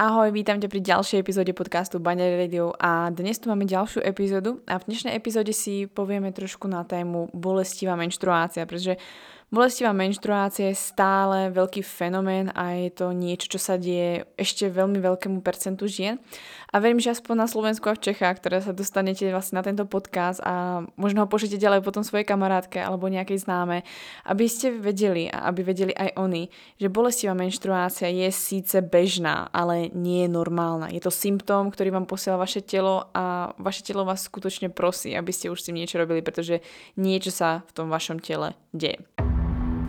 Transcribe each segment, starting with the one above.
Ahoj, vítam ťa pri ďalšej epizóde podcastu Banner Radio a dnes tu máme ďalšiu epizódu a v dnešnej epizóde si povieme trošku na tému bolestivá menštruácia, pretože Bolestivá menštruácia je stále veľký fenomén a je to niečo, čo sa deje ešte veľmi veľkému percentu žien. A verím, že aspoň na Slovensku a v Čechách, ktoré sa dostanete vlastne na tento podcast a možno ho pošlite ďalej potom svojej kamarátke alebo nejakej známe, aby ste vedeli a aby vedeli aj oni, že bolestivá menštruácia je síce bežná, ale nie je normálna. Je to symptóm, ktorý vám posiela vaše telo a vaše telo vás skutočne prosí, aby ste už s tým niečo robili, pretože niečo sa v tom vašom tele deje.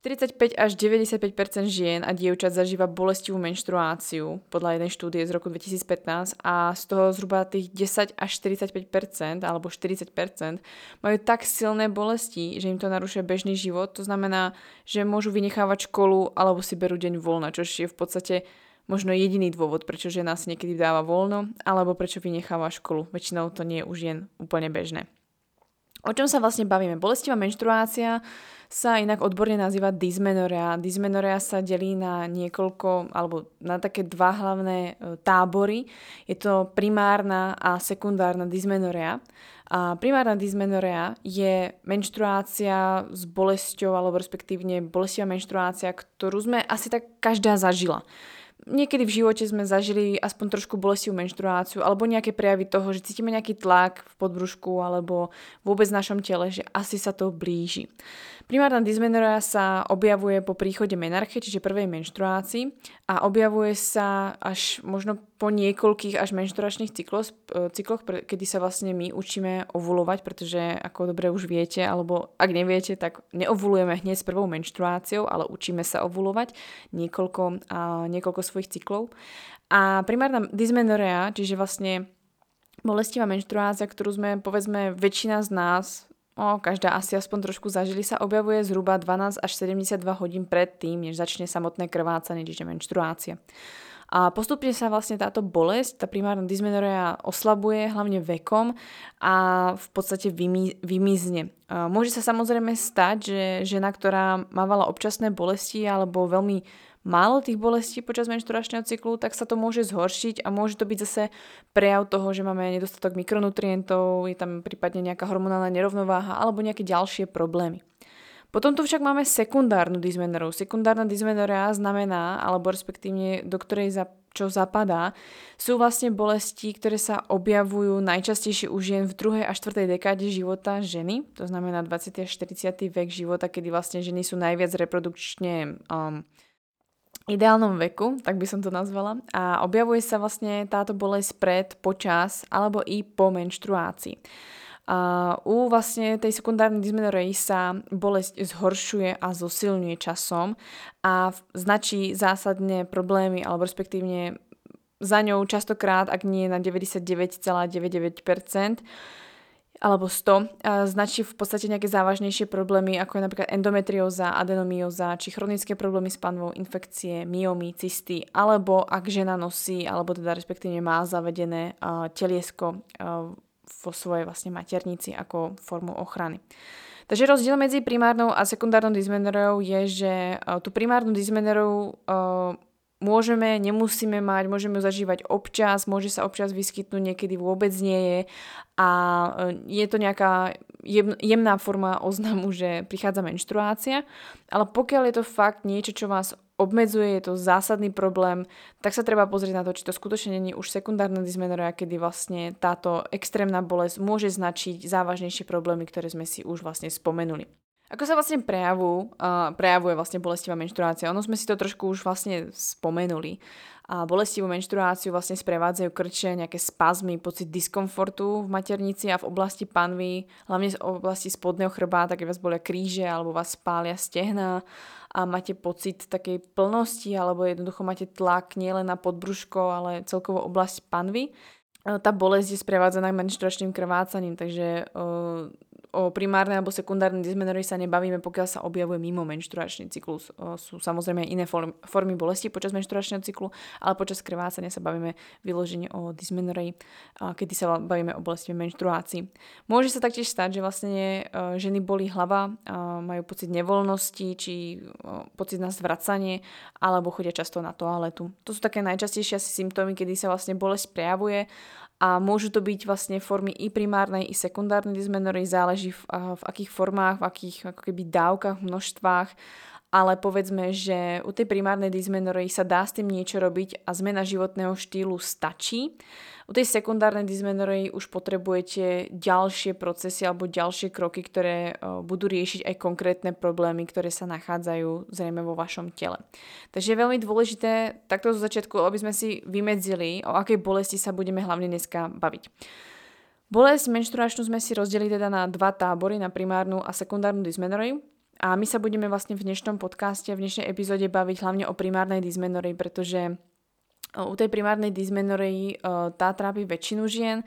35 až 95% žien a dievčat zažíva bolestivú menštruáciu podľa jednej štúdie z roku 2015 a z toho zhruba tých 10 až 45% alebo 40% majú tak silné bolesti, že im to narušuje bežný život. To znamená, že môžu vynechávať školu alebo si berú deň voľna, čo je v podstate možno jediný dôvod, prečo žena si niekedy dáva voľno alebo prečo vynecháva školu. Väčšinou to nie je už jen úplne bežné. O čom sa vlastne bavíme? Bolestivá menštruácia sa inak odborne nazýva dysmenorea. Dysmenorea sa delí na niekoľko, alebo na také dva hlavné e, tábory. Je to primárna a sekundárna dysmenorea. A primárna dysmenorea je menštruácia s bolesťou, alebo respektívne bolestivá menštruácia, ktorú sme asi tak každá zažila niekedy v živote sme zažili aspoň trošku bolestivú menštruáciu alebo nejaké prejavy toho, že cítime nejaký tlak v podbrušku alebo vôbec v našom tele, že asi sa to blíži. Primárna dysmenorrea sa objavuje po príchode menarche, čiže prvej menštruácii a objavuje sa až možno po niekoľkých až menštruačných cykloch, e, cykloch, kedy sa vlastne my učíme ovulovať, pretože ako dobre už viete, alebo ak neviete, tak neovulujeme hneď s prvou menštruáciou, ale učíme sa ovulovať niekoľko, a niekoľko svojich cyklov. A primárna dysmenorrea, čiže vlastne bolestivá menštruácia, ktorú sme, povedzme, väčšina z nás o, každá asi aspoň trošku zažili, sa objavuje zhruba 12 až 72 hodín pred tým, než začne samotné krvácanie, čiže menštruácia. A postupne sa vlastne táto bolesť, tá primárna dysmenorrea oslabuje hlavne vekom a v podstate vymi, vymizne. Môže sa samozrejme stať, že žena, ktorá mávala občasné bolesti alebo veľmi málo tých bolestí počas menštruačného cyklu, tak sa to môže zhoršiť a môže to byť zase prejav toho, že máme nedostatok mikronutrientov, je tam prípadne nejaká hormonálna nerovnováha alebo nejaké ďalšie problémy. Potom tu však máme sekundárnu dysmenoreu. Sekundárna dysmenorea znamená, alebo respektívne do ktorej za, čo zapadá, sú vlastne bolesti, ktoré sa objavujú najčastejšie u žien v druhej a štvrtej dekáde života ženy, to znamená 20. a 40. vek života, kedy vlastne ženy sú najviac reprodukčne um, ideálnom veku, tak by som to nazvala. A objavuje sa vlastne táto bolesť pred, počas alebo i po menštruácii. A u vlastne tej sekundárnej dysmenorei sa bolesť zhoršuje a zosilňuje časom a značí zásadné problémy alebo respektívne za ňou častokrát, ak nie na 99,99%, alebo 100, značí v podstate nejaké závažnejšie problémy, ako je napríklad endometrióza, adenomyóza, či chronické problémy s panvou, infekcie, myomy, cysty, alebo ak žena nosí, alebo teda respektíve má zavedené teliesko vo svojej vlastne maternici ako formu ochrany. Takže rozdiel medzi primárnou a sekundárnou dysmenorou je, že tú primárnu dysmenorou môžeme, nemusíme mať, môžeme ju zažívať občas, môže sa občas vyskytnúť, niekedy vôbec nie je a e, je to nejaká jemná forma oznamu, že prichádza menštruácia, ale pokiaľ je to fakt niečo, čo vás obmedzuje, je to zásadný problém, tak sa treba pozrieť na to, či to skutočne není už sekundárna dysmenorrea, kedy vlastne táto extrémna bolesť môže značiť závažnejšie problémy, ktoré sme si už vlastne spomenuli. Ako sa vlastne prejavu, uh, prejavuje vlastne bolestivá menštruácia? Ono sme si to trošku už vlastne spomenuli. A bolestivú menštruáciu vlastne sprevádzajú krče, nejaké spazmy, pocit diskomfortu v maternici a v oblasti panvy, hlavne v oblasti spodného chrbáta, keď vás bolia kríže alebo vás spália stehna a máte pocit takej plnosti alebo jednoducho máte tlak nielen na podbruško, ale celkovo oblasť panvy. Tá bolesť je sprevádzaná menštruačným krvácaním, takže uh, o primárnej alebo sekundárnej dysmenorrii sa nebavíme, pokiaľ sa objavuje mimo menštruačný cyklus. Sú samozrejme iné formy bolesti počas menštruačného cyklu, ale počas krvácania sa bavíme vyloženie o dysmenorii, kedy sa bavíme o bolesti menštruácii. Môže sa taktiež stať, že vlastne e, ženy boli hlava, majú pocit nevoľnosti, či pocit na zvracanie, alebo chodia často na toaletu. To sú také najčastejšie symptómy, kedy sa vlastne bolesť prejavuje a môžu to byť vlastne formy i primárnej, i sekundárnej dysmenory, záleží v, v akých formách, v akých ako keby dávkach, množstvách, ale povedzme, že u tej primárnej dysmenory sa dá s tým niečo robiť a zmena životného štýlu stačí. U tej sekundárnej dysmenorei už potrebujete ďalšie procesy alebo ďalšie kroky, ktoré budú riešiť aj konkrétne problémy, ktoré sa nachádzajú zrejme vo vašom tele. Takže je veľmi dôležité takto zo začiatku, aby sme si vymedzili, o akej bolesti sa budeme hlavne dneska baviť. Bolesť menštruačnú sme si rozdelili teda na dva tábory, na primárnu a sekundárnu dysmenoreu. A my sa budeme vlastne v dnešnom podcaste, v dnešnej epizóde baviť hlavne o primárnej dysmenorei, pretože u tej primárnej dysmenorei tá trápi väčšinu žien,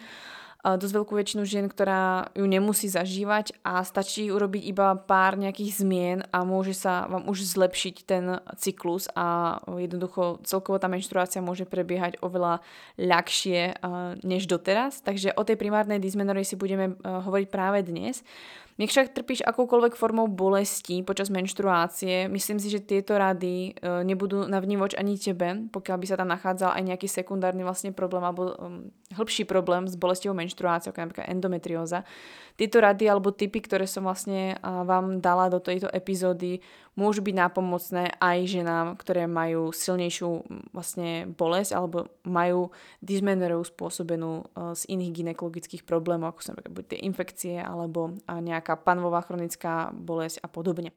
dosť veľkú väčšinu žien, ktorá ju nemusí zažívať a stačí urobiť iba pár nejakých zmien a môže sa vám už zlepšiť ten cyklus a jednoducho celkovo tá menštruácia môže prebiehať oveľa ľahšie než doteraz. Takže o tej primárnej dysmenorii si budeme hovoriť práve dnes. Nech však trpíš akoukoľvek formou bolesti počas menštruácie, myslím si, že tieto rady e, nebudú na vnívoč ani tebe, pokiaľ by sa tam nachádzal aj nejaký sekundárny vlastne problém alebo um, hĺbší problém s bolestivou menštruáciou, ako napríklad endometrióza. Tieto rady alebo typy, ktoré som vlastne vám dala do tejto epizódy, môžu byť nápomocné aj ženám, ktoré majú silnejšiu vlastne bolesť alebo majú dysmenoreu spôsobenú e, z iných ginekologických problémov, ako sú napríklad tie infekcie alebo nejaká panvová chronická bolesť a podobne.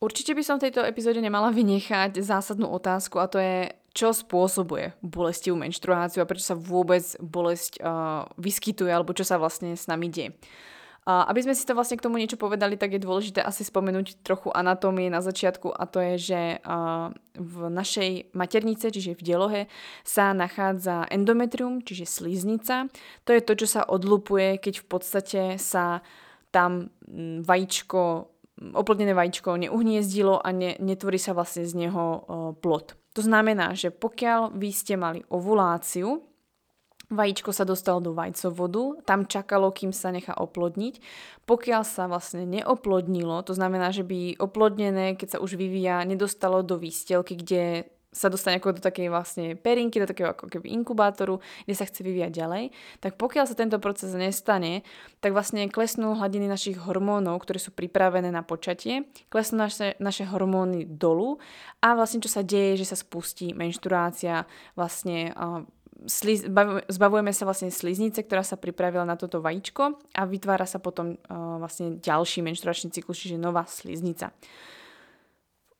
Určite by som v tejto epizóde nemala vynechať zásadnú otázku a to je, čo spôsobuje bolestivú menštruáciu a prečo sa vôbec bolesť uh, vyskytuje alebo čo sa vlastne s nami deje. Uh, aby sme si to vlastne k tomu niečo povedali, tak je dôležité asi spomenúť trochu anatómie na začiatku a to je, že v našej maternice, čiže v delohe, sa nachádza endometrium, čiže sliznica. To je to, čo sa odlupuje, keď v podstate sa tam vajíčko, oplodnené vajíčko neuhniezdilo a ne, netvorí sa vlastne z neho plod. To znamená, že pokiaľ vy ste mali ovuláciu, Vajíčko sa dostalo do vajcovodu, tam čakalo, kým sa nechá oplodniť. Pokiaľ sa vlastne neoplodnilo, to znamená, že by oplodnené, keď sa už vyvíja, nedostalo do výstelky, kde sa dostane ako do takej vlastne perinky, do takého ako keby inkubátoru, kde sa chce vyvíjať ďalej, tak pokiaľ sa tento proces nestane, tak vlastne klesnú hladiny našich hormónov, ktoré sú pripravené na počatie, klesnú naše, naše hormóny dolu a vlastne čo sa deje, že sa spustí menštruácia, vlastne sliz, zbavujeme sa vlastne sliznice, ktorá sa pripravila na toto vajíčko a vytvára sa potom uh, vlastne ďalší menštruačný cyklus, čiže nová sliznica.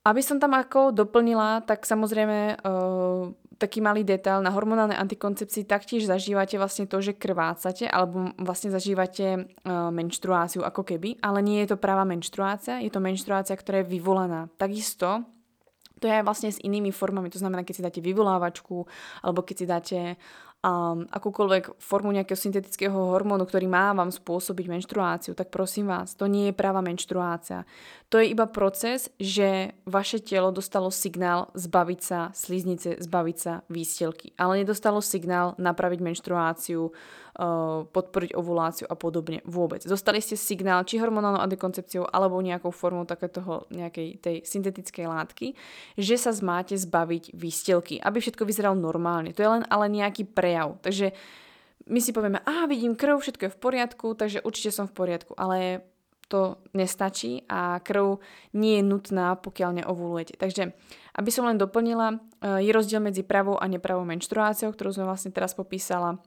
Aby som tam ako doplnila, tak samozrejme uh, taký malý detail, na hormonálnej antikoncepcii taktiež zažívate vlastne to, že krvácate, alebo vlastne zažívate uh, menštruáciu ako keby, ale nie je to práva menštruácia, je to menštruácia, ktorá je vyvolaná. Takisto to je aj vlastne s inými formami, to znamená, keď si dáte vyvolávačku, alebo keď si dáte um, akúkoľvek formu nejakého syntetického hormónu, ktorý má vám spôsobiť menštruáciu, tak prosím vás, to nie je práva menštruácia. To je iba proces, že vaše telo dostalo signál zbaviť sa sliznice, zbaviť sa výstelky, ale nedostalo signál napraviť menštruáciu, podporiť ovuláciu a podobne vôbec. Dostali ste signál či hormonálnou antikoncepciou alebo nejakou formou takéto nejakej tej syntetickej látky, že sa máte zbaviť výstelky, aby všetko vyzeralo normálne. To je len ale nejaký pre prejav. Takže my si povieme, a vidím krv, všetko je v poriadku, takže určite som v poriadku, ale to nestačí a krv nie je nutná, pokiaľ neovulujete. Takže, aby som len doplnila, eh, je rozdiel medzi pravou a nepravou menštruáciou, ktorú sme vlastne teraz popísala.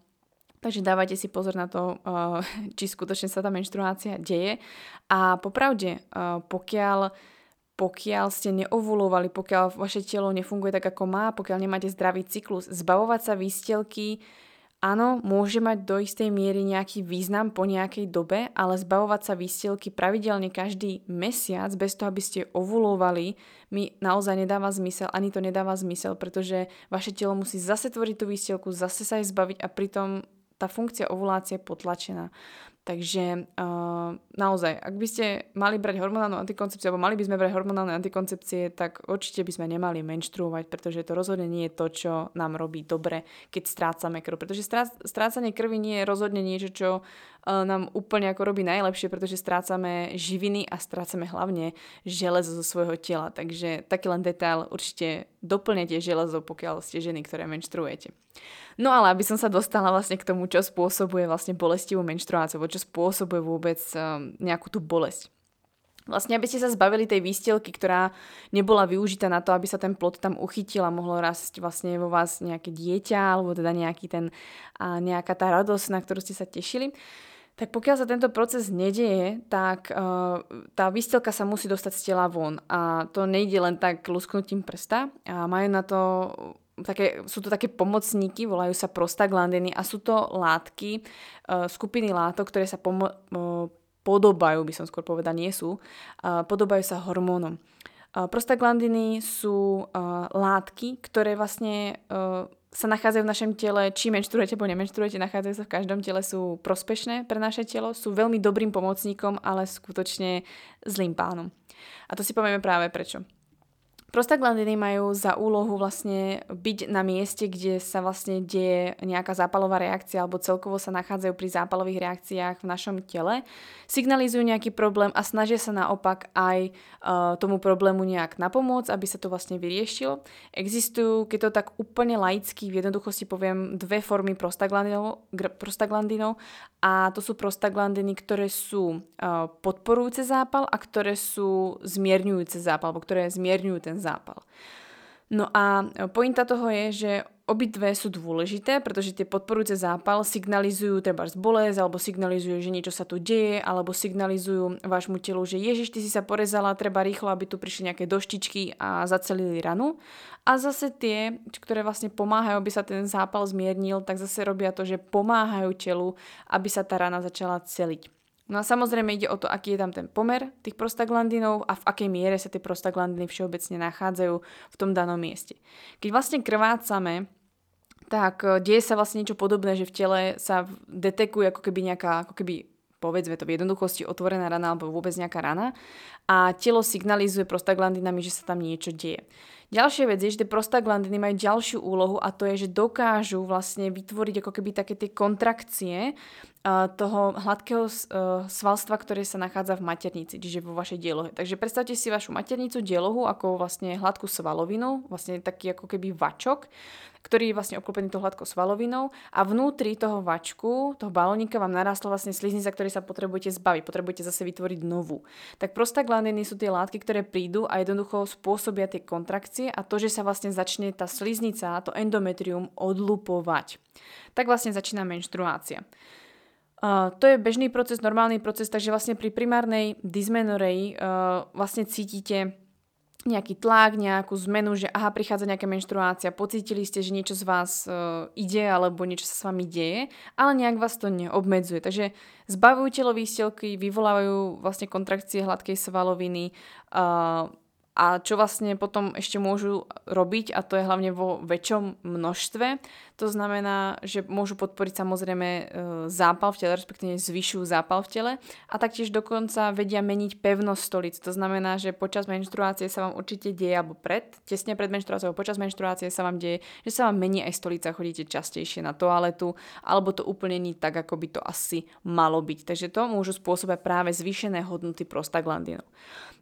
Takže dávajte si pozor na to, uh, či skutočne sa tá menštruácia deje. A popravde, uh, pokiaľ pokiaľ ste neovulovali, pokiaľ vaše telo nefunguje tak, ako má, pokiaľ nemáte zdravý cyklus, zbavovať sa výstelky Áno, môže mať do istej miery nejaký význam po nejakej dobe, ale zbavovať sa výstielky pravidelne každý mesiac bez toho, aby ste ovulovali, mi naozaj nedáva zmysel, ani to nedáva zmysel, pretože vaše telo musí zase tvoriť tú výstielku, zase sa jej zbaviť a pritom tá funkcia ovulácie potlačená. Takže uh, naozaj, ak by ste mali brať hormonálnu antikoncepciu, alebo mali by sme brať hormonálne antikoncepcie, tak určite by sme nemali menštruovať, pretože to rozhodne nie je to, čo nám robí dobre, keď strácame krv. Pretože strácanie krvi nie je rozhodne niečo, čo uh, nám úplne ako robí najlepšie, pretože strácame živiny a strácame hlavne železo zo svojho tela. Takže taký len detail, určite doplnete železo, pokiaľ ste ženy, ktoré menštruujete. No ale aby som sa dostala vlastne k tomu, čo spôsobuje vlastne bolestivú menštruáciu, čo spôsobuje vôbec um, nejakú tú bolesť. Vlastne, aby ste sa zbavili tej výstielky, ktorá nebola využitá na to, aby sa ten plod tam uchytil a mohlo rásť vlastne vo vás nejaké dieťa, alebo teda nejaký ten, a nejaká tá radosť, na ktorú ste sa tešili. Tak pokiaľ sa tento proces nedieje, tak uh, tá výstelka sa musí dostať z tela von. A to nejde len tak lusknutím prsta. A majú na to také, sú to také pomocníky, volajú sa prostaglandiny a sú to látky, uh, skupiny látok, ktoré sa pomo- uh, podobajú, by som skôr povedala, nie sú, podobajú sa hormónom. Uh, prostaglandiny sú látky, ktoré vlastne sa nachádzajú v našom tele, či menštruujete alebo nemenštruujete, nachádzajú sa v každom tele, sú prospešné pre naše telo, sú veľmi dobrým pomocníkom, ale skutočne zlým pánom. A to si povieme práve prečo. Prostaglandiny majú za úlohu vlastne byť na mieste, kde sa vlastne deje nejaká zápalová reakcia alebo celkovo sa nachádzajú pri zápalových reakciách v našom tele, signalizujú nejaký problém a snažia sa naopak aj uh, tomu problému nejak napomôcť, aby sa to vlastne vyriešilo. Existujú, keď to tak úplne laicky, v jednoduchosti poviem, dve formy prostaglandinov, prostaglandinov a to sú prostaglandiny, ktoré sú uh, podporujúce zápal a ktoré sú zmierňujúce zápal, alebo ktoré zmierňujú ten zápal. No a pointa toho je, že obidve sú dôležité, pretože tie podporujúce zápal signalizujú treba z bolesť, alebo signalizujú, že niečo sa tu deje, alebo signalizujú vášmu telu, že ježiš, ty si sa porezala, treba rýchlo, aby tu prišli nejaké doštičky a zacelili ranu. A zase tie, ktoré vlastne pomáhajú, aby sa ten zápal zmiernil, tak zase robia to, že pomáhajú telu, aby sa tá rana začala celiť. No a samozrejme ide o to, aký je tam ten pomer tých prostaglandinov a v akej miere sa tie prostaglandiny všeobecne nachádzajú v tom danom mieste. Keď vlastne krvácame, tak e, deje sa vlastne niečo podobné, že v tele sa detekuje ako keby nejaká, ako keby povedzme to v jednoduchosti otvorená rana alebo vôbec nejaká rana a telo signalizuje prostaglandinami, že sa tam niečo deje. Ďalšia vec je, že tie prostaglandiny majú ďalšiu úlohu a to je, že dokážu vlastne vytvoriť ako keby také tie kontrakcie toho hladkého svalstva, ktoré sa nachádza v maternici, čiže vo vašej dielohe. Takže predstavte si vašu maternicu, dielohu ako vlastne hladkú svalovinu, vlastne taký ako keby vačok, ktorý je vlastne obklopený tou hladkou svalovinou a vnútri toho vačku, toho balónika vám narastla vlastne sliznica, ktorej sa potrebujete zbaviť, potrebujete zase vytvoriť novú. Tak prostaglandiny sú tie látky, ktoré prídu a jednoducho spôsobia tie kontrakcie a to, že sa vlastne začne tá sliznica, to endometrium odlupovať. Tak vlastne začína menštruácia. To je bežný proces, normálny proces, takže vlastne pri primárnej dysmenoreji uh, vlastne cítite nejaký tlak, nejakú zmenu, že aha, prichádza nejaká menštruácia, pocítili ste, že niečo z vás uh, ide alebo niečo sa s vami deje, ale nejak vás to neobmedzuje. Takže zbavujú telo výstelky, vyvolávajú vlastne kontrakcie hladkej svaloviny, uh, a čo vlastne potom ešte môžu robiť, a to je hlavne vo väčšom množstve, to znamená, že môžu podporiť samozrejme e, zápal v tele, respektíve zvyšujú zápal v tele a taktiež dokonca vedia meniť pevnosť stolic. To znamená, že počas menštruácie sa vám určite deje, alebo pred, tesne pred menštruáciou, alebo počas menštruácie sa vám deje, že sa vám mení aj stolica, chodíte častejšie na toaletu, alebo to úplne nie tak, ako by to asi malo byť. Takže to môžu spôsobať práve zvýšené hodnoty prostaglandinov.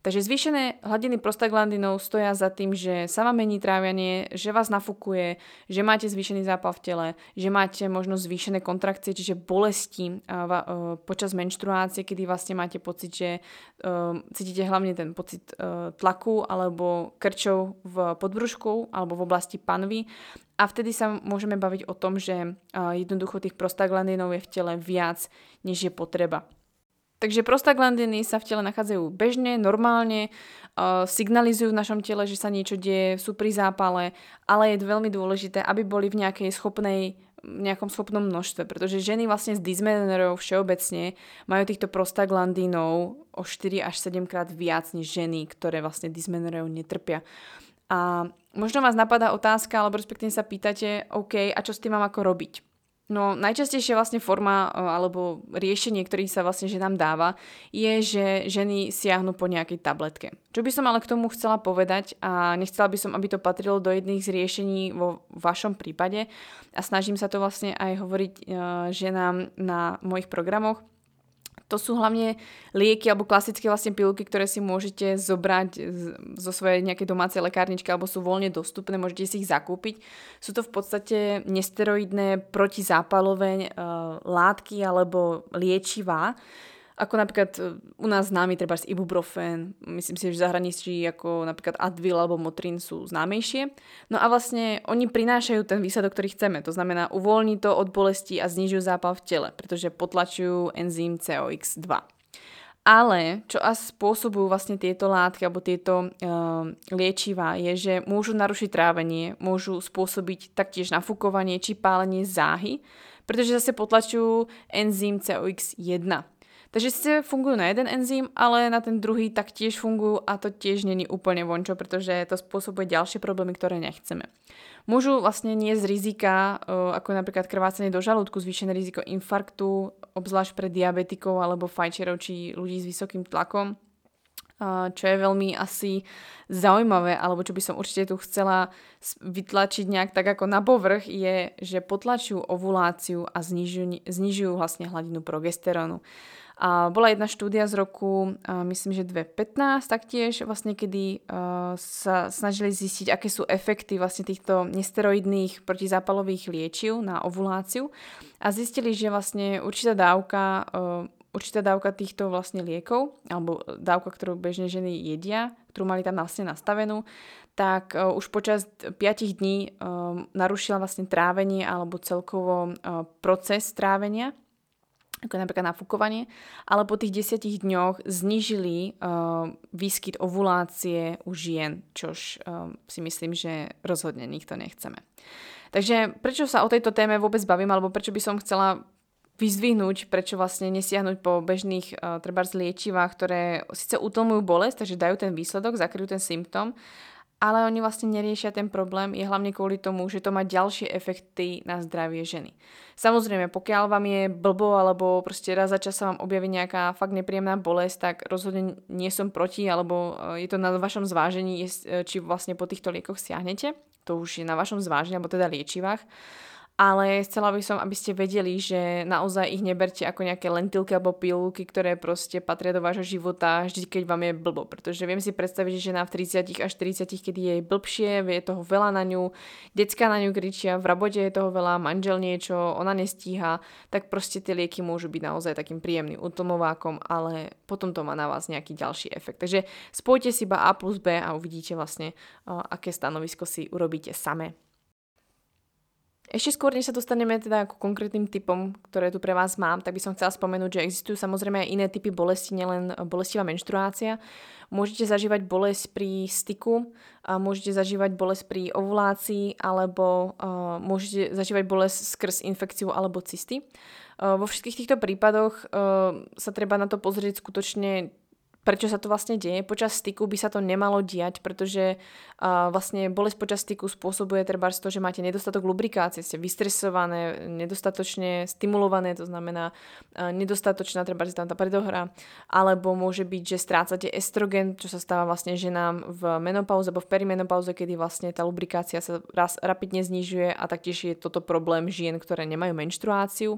Takže zvýšené hladiny prostaglandinov stoja za tým, že sa vám mení trávenie, že vás nafúkuje, že máte zvýšený zápal zápal v tele, že máte možno zvýšené kontrakcie, čiže bolesti počas menštruácie, kedy vlastne máte pocit, že cítite hlavne ten pocit tlaku alebo krčov v podbrušku alebo v oblasti panvy a vtedy sa môžeme baviť o tom, že jednoducho tých prostaglandinov je v tele viac, než je potreba. Takže prostaglandiny sa v tele nachádzajú bežne, normálne, uh, signalizujú v našom tele, že sa niečo deje, sú pri zápale, ale je veľmi dôležité, aby boli v nejakej schopnej nejakom schopnom množstve, pretože ženy vlastne s dysmenorou všeobecne majú týchto prostaglandínov o 4 až 7 krát viac než ženy, ktoré vlastne dysmenorou netrpia. A možno vás napadá otázka, alebo respektíve sa pýtate, OK, a čo s tým mám ako robiť? No najčastejšia vlastne forma e, alebo riešenie, ktorý sa vlastne ženám dáva, je, že ženy siahnu po nejakej tabletke. Čo by som ale k tomu chcela povedať a nechcela by som, aby to patrilo do jedných z riešení vo vašom prípade a snažím sa to vlastne aj hovoriť e, ženám na mojich programoch, to sú hlavne lieky alebo klasické vlastne pilulky, ktoré si môžete zobrať zo svojej nejakej domácej lekárničky alebo sú voľne dostupné, môžete si ich zakúpiť. Sú to v podstate nesteroidné protizápalové uh, látky alebo liečivá, ako napríklad e, u nás známy treba z ibuprofen, myslím si, že v zahraničí ako napríklad Advil alebo Motrin sú známejšie. No a vlastne oni prinášajú ten výsledok, ktorý chceme. To znamená uvoľní to od bolesti a znižujú zápal v tele, pretože potlačujú enzym COX2. Ale čo a spôsobujú vlastne tieto látky alebo tieto uh, liečivá je, že môžu narušiť trávenie, môžu spôsobiť taktiež nafúkovanie či pálenie záhy, pretože zase potlačujú enzym COX1. Takže síce fungujú na jeden enzym, ale na ten druhý taktiež fungujú a to tiež není úplne vončo, pretože to spôsobuje ďalšie problémy, ktoré nechceme. Môžu vlastne nie z rizika, ako napríklad krvácanie do žalúdku, zvýšené riziko infarktu, obzvlášť pre diabetikov alebo fajčerov či ľudí s vysokým tlakom, čo je veľmi asi zaujímavé, alebo čo by som určite tu chcela vytlačiť nejak tak ako na povrch, je, že potlačujú ovuláciu a znižujú, znižujú vlastne hladinu progesterónu. A bola jedna štúdia z roku, myslím, že 2015 taktiež, vlastne kedy sa snažili zistiť, aké sú efekty vlastne týchto nesteroidných protizápalových liečiv na ovuláciu. A zistili, že vlastne určitá dávka určitá dávka týchto vlastne liekov, alebo dávka, ktorú bežne ženy jedia, ktorú mali tam vlastne nastavenú, tak uh, už počas 5 dní uh, narušila vlastne trávenie alebo celkovo uh, proces trávenia ako napríklad nafúkovanie, ale po tých desiatich dňoch znížili uh, výskyt ovulácie u žien, čož uh, si myslím, že rozhodne nikto nechceme. Takže prečo sa o tejto téme vôbec bavím, alebo prečo by som chcela vyzdvihnúť, prečo vlastne nesiahnuť po bežných uh, treba liečivách, ktoré síce utlmujú bolesť, takže dajú ten výsledok, zakryjú ten symptom, ale oni vlastne neriešia ten problém, je hlavne kvôli tomu, že to má ďalšie efekty na zdravie ženy. Samozrejme, pokiaľ vám je blbo alebo proste raz za čas sa vám objaví nejaká fakt nepríjemná bolesť, tak rozhodne nie som proti, alebo e, je to na vašom zvážení, e, či vlastne po týchto liekoch siahnete. To už je na vašom zvážení, alebo teda liečivách ale chcela by som, aby ste vedeli, že naozaj ich neberte ako nejaké lentilky alebo pilulky, ktoré proste patria do vášho života vždy, keď vám je blbo. Pretože viem si predstaviť, že v 30 až 40, kedy je blbšie, vie toho veľa na ňu, decka na ňu kričia, v rabote je toho veľa, manžel niečo, ona nestíha, tak proste tie lieky môžu byť naozaj takým príjemným utlmovákom, ale potom to má na vás nejaký ďalší efekt. Takže spojte si iba A plus B a uvidíte vlastne, aké stanovisko si urobíte same. Ešte skôr, než sa dostaneme teda ako konkrétnym typom, ktoré tu pre vás mám, tak by som chcela spomenúť, že existujú samozrejme aj iné typy bolesti, nielen bolestivá menštruácia. Môžete zažívať bolesť pri styku, a môžete zažívať bolesť pri ovulácii, alebo uh, môžete zažívať bolesť skrz infekciu alebo cysty. Uh, vo všetkých týchto prípadoch uh, sa treba na to pozrieť skutočne prečo sa to vlastne deje. Počas styku by sa to nemalo diať, pretože uh, vlastne bolesť počas styku spôsobuje treba to, že máte nedostatok lubrikácie, ste vystresované, nedostatočne stimulované, to znamená uh, nedostatočná treba tam tá predohra, alebo môže byť, že strácate estrogen, čo sa stáva vlastne ženám v menopauze alebo v perimenopauze, kedy vlastne tá lubrikácia sa raz rapidne znižuje a taktiež je toto problém žien, ktoré nemajú menštruáciu.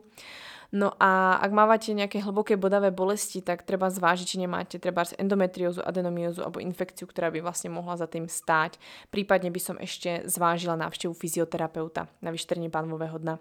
No a ak mávate nejaké hlboké bodavé bolesti, tak treba zvážiť, či nemáte treba endometriózu, adenomiózu alebo infekciu, ktorá by vlastne mohla za tým stáť. Prípadne by som ešte zvážila návštevu fyzioterapeuta na vyšetrenie pánvového dna.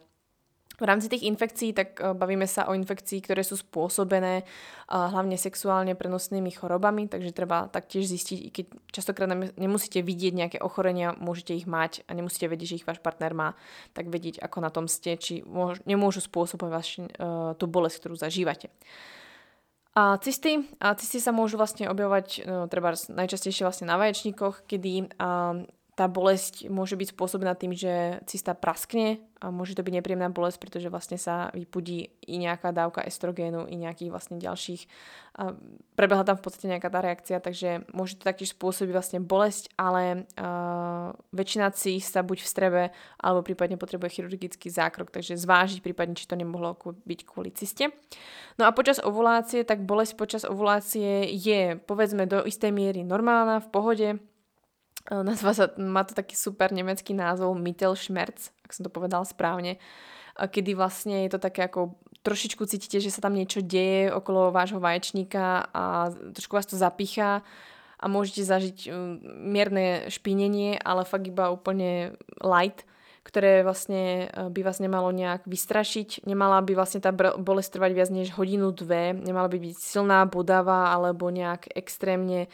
V rámci tých infekcií, tak e, bavíme sa o infekcií, ktoré sú spôsobené e, hlavne sexuálne prenosnými chorobami, takže treba taktiež zistiť, i keď častokrát nemusíte vidieť nejaké ochorenia, môžete ich mať a nemusíte vedieť, že ich váš partner má, tak vedieť, ako na tom ste, či nemôžu spôsobovať vaš, e, tú bolesť, ktorú zažívate. A cysty, a cysty sa môžu vlastne objavovať no, treba najčastejšie vlastne na vaječníkoch, kedy a, tá bolesť môže byť spôsobená tým, že cysta praskne a môže to byť nepríjemná bolesť, pretože vlastne sa vypudí i nejaká dávka estrogénu, i nejakých vlastne ďalších. A prebehla tam v podstate nejaká tá reakcia, takže môže to taktiež spôsobiť vlastne bolesť, ale uh, väčšina cyst sa buď v strebe, alebo prípadne potrebuje chirurgický zákrok, takže zvážiť prípadne, či to nemohlo byť kvôli cyste. No a počas ovulácie, tak bolesť počas ovulácie je povedzme do istej miery normálna, v pohode, nazva sa, má to taký super nemecký názov Mittelschmerz, ak som to povedal správne, kedy vlastne je to také ako trošičku cítite, že sa tam niečo deje okolo vášho vaječníka a trošku vás to zapícha a môžete zažiť eh, mierne špinenie, ale fakt iba úplne light, ktoré vlastne by vás nemalo nejak vystrašiť. Nemala by vlastne tá bolesť trvať viac než hodinu, dve. Nemala by byť silná, bodavá alebo nejak extrémne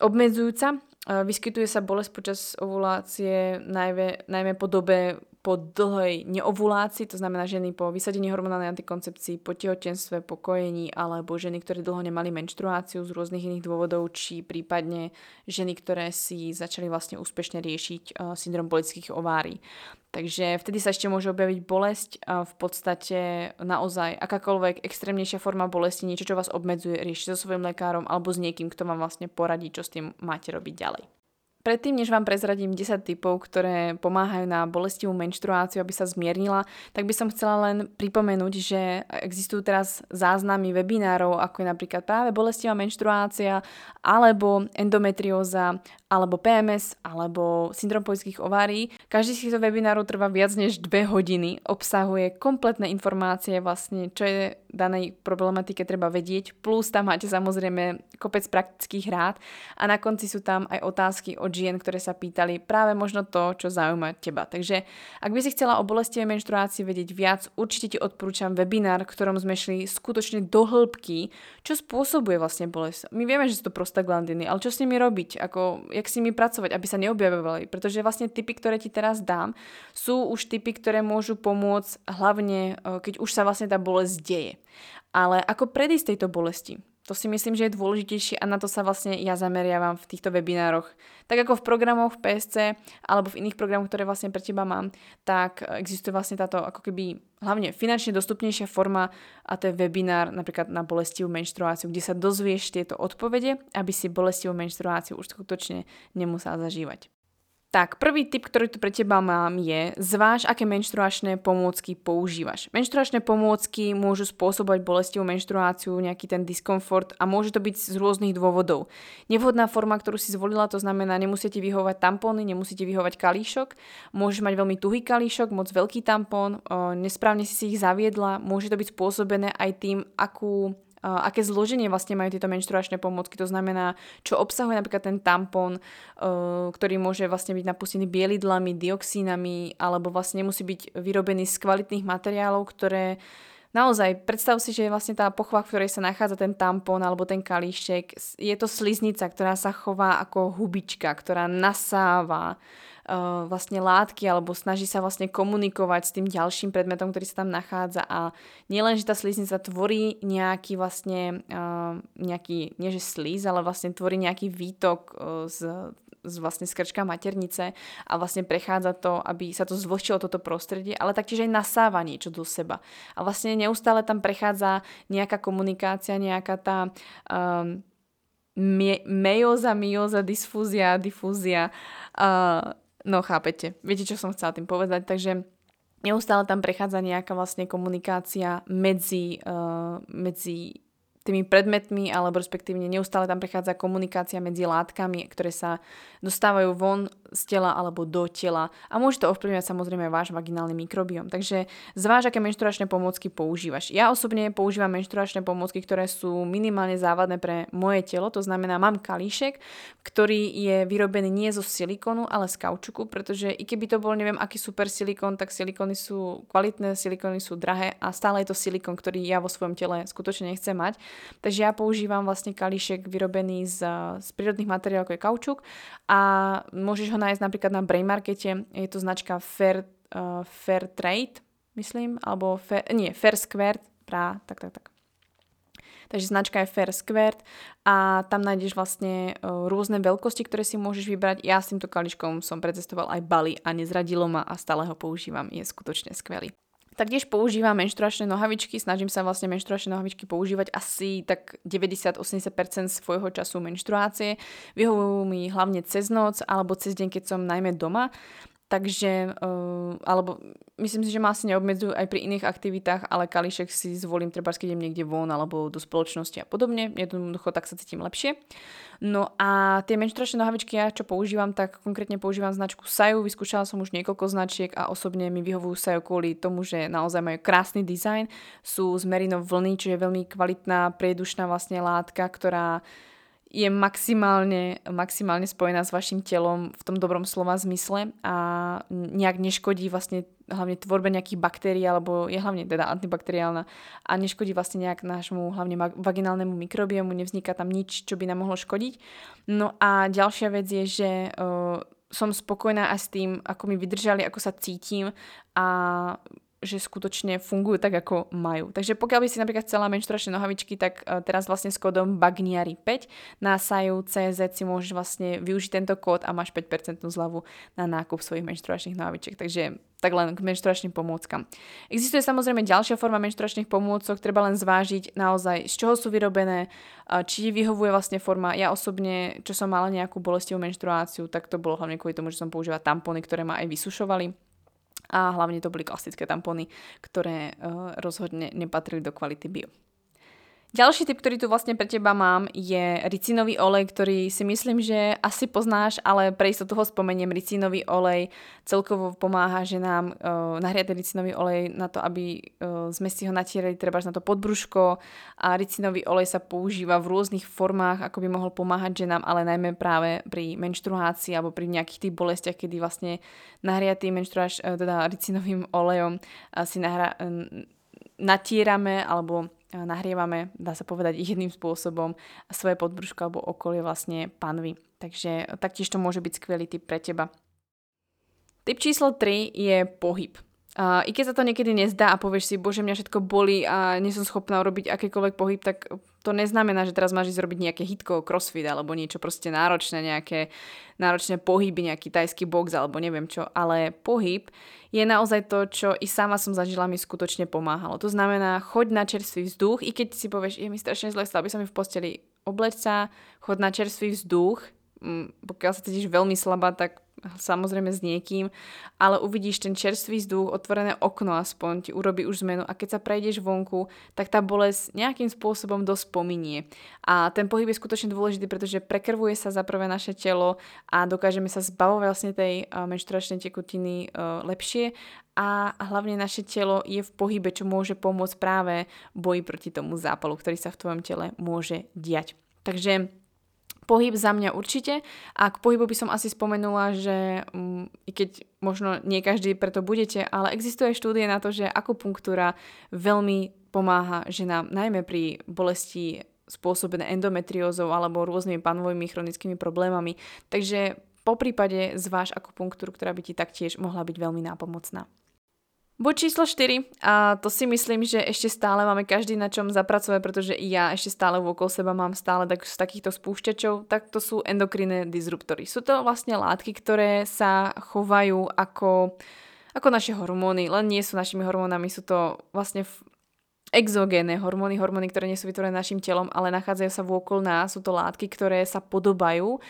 obmedzujúca. Vyskytuje sa bolesť počas ovulácie najmä, najmä po dobe po dlhej neovulácii, to znamená ženy po vysadení hormonálnej antikoncepcii, po tehotenstve, po kojení, alebo ženy, ktoré dlho nemali menštruáciu z rôznych iných dôvodov, či prípadne ženy, ktoré si začali vlastne úspešne riešiť uh, syndrom politických ovárií. Takže vtedy sa ešte môže objaviť bolesť a v podstate naozaj akákoľvek extrémnejšia forma bolesti, niečo, čo vás obmedzuje, riešiť so svojím lekárom alebo s niekým, kto vám vlastne poradí, čo s tým máte robiť ďalej. Predtým, než vám prezradím 10 typov, ktoré pomáhajú na bolestivú menštruáciu, aby sa zmiernila, tak by som chcela len pripomenúť, že existujú teraz záznamy webinárov, ako je napríklad práve bolestivá menštruácia, alebo endometrióza, alebo PMS, alebo syndrom poľských ovárií. Každý z týchto webinárov trvá viac než 2 hodiny, obsahuje kompletné informácie vlastne, čo je danej problematike treba vedieť, plus tam máte samozrejme kopec praktických rád a na konci sú tam aj otázky od žien, ktoré sa pýtali práve možno to, čo zaujíma teba. Takže ak by si chcela o bolestivej menštruácii vedieť viac, určite ti odporúčam webinár, ktorom sme šli skutočne do hĺbky, čo spôsobuje vlastne bolesť. My vieme, že sú to prostaglandiny, ale čo s nimi robiť, ako, jak s nimi pracovať, aby sa neobjavovali, pretože vlastne typy, ktoré ti teraz dám, sú už typy, ktoré môžu pomôcť hlavne, eh, keď už sa vlastne tá bolesť deje. Ale ako predísť tejto bolesti? To si myslím, že je dôležitejšie a na to sa vlastne ja zameriavam v týchto webinároch. Tak ako v programoch v PSC alebo v iných programoch, ktoré vlastne pre teba mám, tak existuje vlastne táto ako keby hlavne finančne dostupnejšia forma a to je webinár napríklad na bolestivú menštruáciu, kde sa dozvieš tieto odpovede, aby si bolestivú menštruáciu už skutočne nemusela zažívať. Tak, prvý tip, ktorý tu pre teba mám je, zváž, aké menštruačné pomôcky používaš. Menštruačné pomôcky môžu spôsobovať bolestivú menštruáciu, nejaký ten diskomfort a môže to byť z rôznych dôvodov. Nevhodná forma, ktorú si zvolila, to znamená, nemusíte vyhovať tampóny, nemusíte vyhovať kalíšok, môžeš mať veľmi tuhý kalíšok, moc veľký tampón, nesprávne si si ich zaviedla, môže to byť spôsobené aj tým, akú aké zloženie vlastne majú tieto menštruačné pomôcky. To znamená, čo obsahuje napríklad ten tampon, ktorý môže vlastne byť napustený bielidlami, dioxínami, alebo vlastne nemusí byť vyrobený z kvalitných materiálov, ktoré Naozaj, predstav si, že je vlastne tá pochva, v ktorej sa nachádza ten tampon alebo ten kalíšek, je to sliznica, ktorá sa chová ako hubička, ktorá nasáva uh, vlastne látky alebo snaží sa vlastne komunikovať s tým ďalším predmetom, ktorý sa tam nachádza. A nielen, že tá sliznica tvorí nejaký vlastne uh, nejaký, nie že sliz, ale vlastne tvorí nejaký výtok uh, z z vlastne skrčka maternice a vlastne prechádza to, aby sa to zvlhčilo toto prostredie, ale taktiež aj nasáva niečo do seba. A vlastne neustále tam prechádza nejaká komunikácia, nejaká tá um, mejoza, mioza, dysfúzia, difúzia. Uh, No chápete, viete, čo som chcela tým povedať, takže neustále tam prechádza nejaká vlastne komunikácia medzi, uh, medzi tými predmetmi, alebo respektívne neustále tam prechádza komunikácia medzi látkami, ktoré sa dostávajú von z tela alebo do tela a môže to ovplyvňovať samozrejme váš vaginálny mikrobiom. Takže zváž, aké menštruačné pomôcky používaš. Ja osobne používam menštruačné pomôcky, ktoré sú minimálne závadné pre moje telo, to znamená, mám kalíšek, ktorý je vyrobený nie zo silikonu, ale z kaučuku, pretože i keby to bol neviem aký super silikon, tak silikony sú kvalitné, silikony sú drahé a stále je to silikon, ktorý ja vo svojom tele skutočne nechcem mať. Takže ja používam vlastne kalíšek vyrobený z, z prírodných materiálov, ako je kaučuk a môžeš ho nájsť napríklad na Brain Markete, je to značka Fair, uh, Fair Trade, myslím, alebo Fair, nie, Fair Square, pra, tak, tak, tak. Takže značka je Fair Square a tam nájdeš vlastne uh, rôzne veľkosti, ktoré si môžeš vybrať. Ja s týmto kališkom som precestoval aj Bali a nezradilo ma a stále ho používam. Je skutočne skvelý. Taktiež používam menštruačné nohavičky, snažím sa vlastne menštruačné nohavičky používať asi tak 90-80% svojho času menštruácie. Vyhovujú mi hlavne cez noc alebo cez deň, keď som najmä doma. Takže, uh, alebo myslím si, že ma asi neobmedzujú aj pri iných aktivitách, ale kališek si zvolím treba, keď idem niekde von alebo do spoločnosti a podobne. Jednoducho tak sa cítim lepšie. No a tie menštruačné nohavičky ja čo používam, tak konkrétne používam značku Saju. Vyskúšala som už niekoľko značiek a osobne mi vyhovujú Saju kvôli tomu, že naozaj majú krásny dizajn. Sú z merino vlny, čiže je veľmi kvalitná, priedušná vlastne látka, ktorá je maximálne, maximálne spojená s vašim telom v tom dobrom slova zmysle a nejak neškodí vlastne hlavne tvorbe nejakých baktérií, alebo je hlavne teda antibakteriálna a neškodí vlastne nejak nášmu hlavne vaginálnemu mikrobiomu, nevzniká tam nič, čo by nám mohlo škodiť. No a ďalšia vec je, že uh, som spokojná aj s tým, ako mi vydržali, ako sa cítim a že skutočne fungujú tak, ako majú. Takže pokiaľ by si napríklad chcela menštruačné nohavičky, tak e, teraz vlastne s kódom BAGNIARI5 na CZ si môžeš vlastne využiť tento kód a máš 5% zľavu na nákup svojich menštruačných nohavičiek. Takže tak len k menštruačným pomôckam. Existuje samozrejme ďalšia forma menštruačných pomôcok, treba len zvážiť naozaj, z čoho sú vyrobené, či vyhovuje vlastne forma. Ja osobne, čo som mala nejakú bolestivú menštruáciu, tak to bolo hlavne kvôli tomu, že som používala tampony, ktoré ma aj vysušovali a hlavne to boli klasické tampony, ktoré uh, rozhodne nepatrili do kvality bio. Ďalší typ, ktorý tu vlastne pre teba mám, je ricinový olej, ktorý si myslím, že asi poznáš, ale pre istotu ho spomeniem. Ricinový olej celkovo pomáha ženám uh, nahriať ricinový olej na to, aby uh, sme si ho natierali treba na to podbruško a ricinový olej sa používa v rôznych formách, ako by mohol pomáhať ženám, ale najmä práve pri menštruácii alebo pri nejakých tých bolestiach, kedy vlastne nahriatý menštruáč, uh, teda ricinovým olejom uh, si nahra, uh, natierame alebo nahrievame, dá sa povedať, jedným spôsobom svoje podbruško alebo okolie vlastne panvy. Takže taktiež to môže byť skvelý tip pre teba. Tip číslo 3 je pohyb. Uh, I keď sa to niekedy nezdá a povieš si, bože, mňa všetko boli a nie som schopná urobiť akýkoľvek pohyb, tak to neznamená, že teraz máš ísť robiť nejaké hitko, crossfit alebo niečo proste náročné, nejaké náročné pohyby, nejaký tajský box alebo neviem čo, ale pohyb je naozaj to, čo i sama som zažila, mi skutočne pomáhalo. To znamená, choď na čerstvý vzduch, i keď si povieš, je mi strašne zle, aby som mi v posteli obleč sa, choď na čerstvý vzduch, mm, pokiaľ sa cítiš veľmi slabá, tak samozrejme s niekým, ale uvidíš ten čerstvý vzduch, otvorené okno aspoň ti urobí už zmenu a keď sa prejdeš vonku, tak tá bolesť nejakým spôsobom dosť pominie. A ten pohyb je skutočne dôležitý, pretože prekrvuje sa za naše telo a dokážeme sa zbavovať vlastne tej uh, menštruačnej tekutiny uh, lepšie a hlavne naše telo je v pohybe, čo môže pomôcť práve boji proti tomu zápalu, ktorý sa v tvojom tele môže diať. Takže pohyb za mňa určite a k pohybu by som asi spomenula, že um, i keď možno nie každý preto budete, ale existuje štúdie na to, že akupunktúra veľmi pomáha ženám, najmä pri bolesti spôsobené endometriózou alebo rôznymi panovými chronickými problémami. Takže po prípade zváž akupunktúru, ktorá by ti taktiež mohla byť veľmi nápomocná. Bod číslo 4, a to si myslím, že ešte stále máme každý na čom zapracovať, pretože i ja ešte stále vôkol seba mám stále tak, z takýchto spúšťačov, tak to sú endokrinné disruptory. Sú to vlastne látky, ktoré sa chovajú ako, ako naše hormóny, len nie sú našimi hormónami, sú to vlastne exogénne hormóny, hormóny, ktoré nie sú vytvorené našim telom, ale nachádzajú sa vôkol nás, sú to látky, ktoré sa podobajú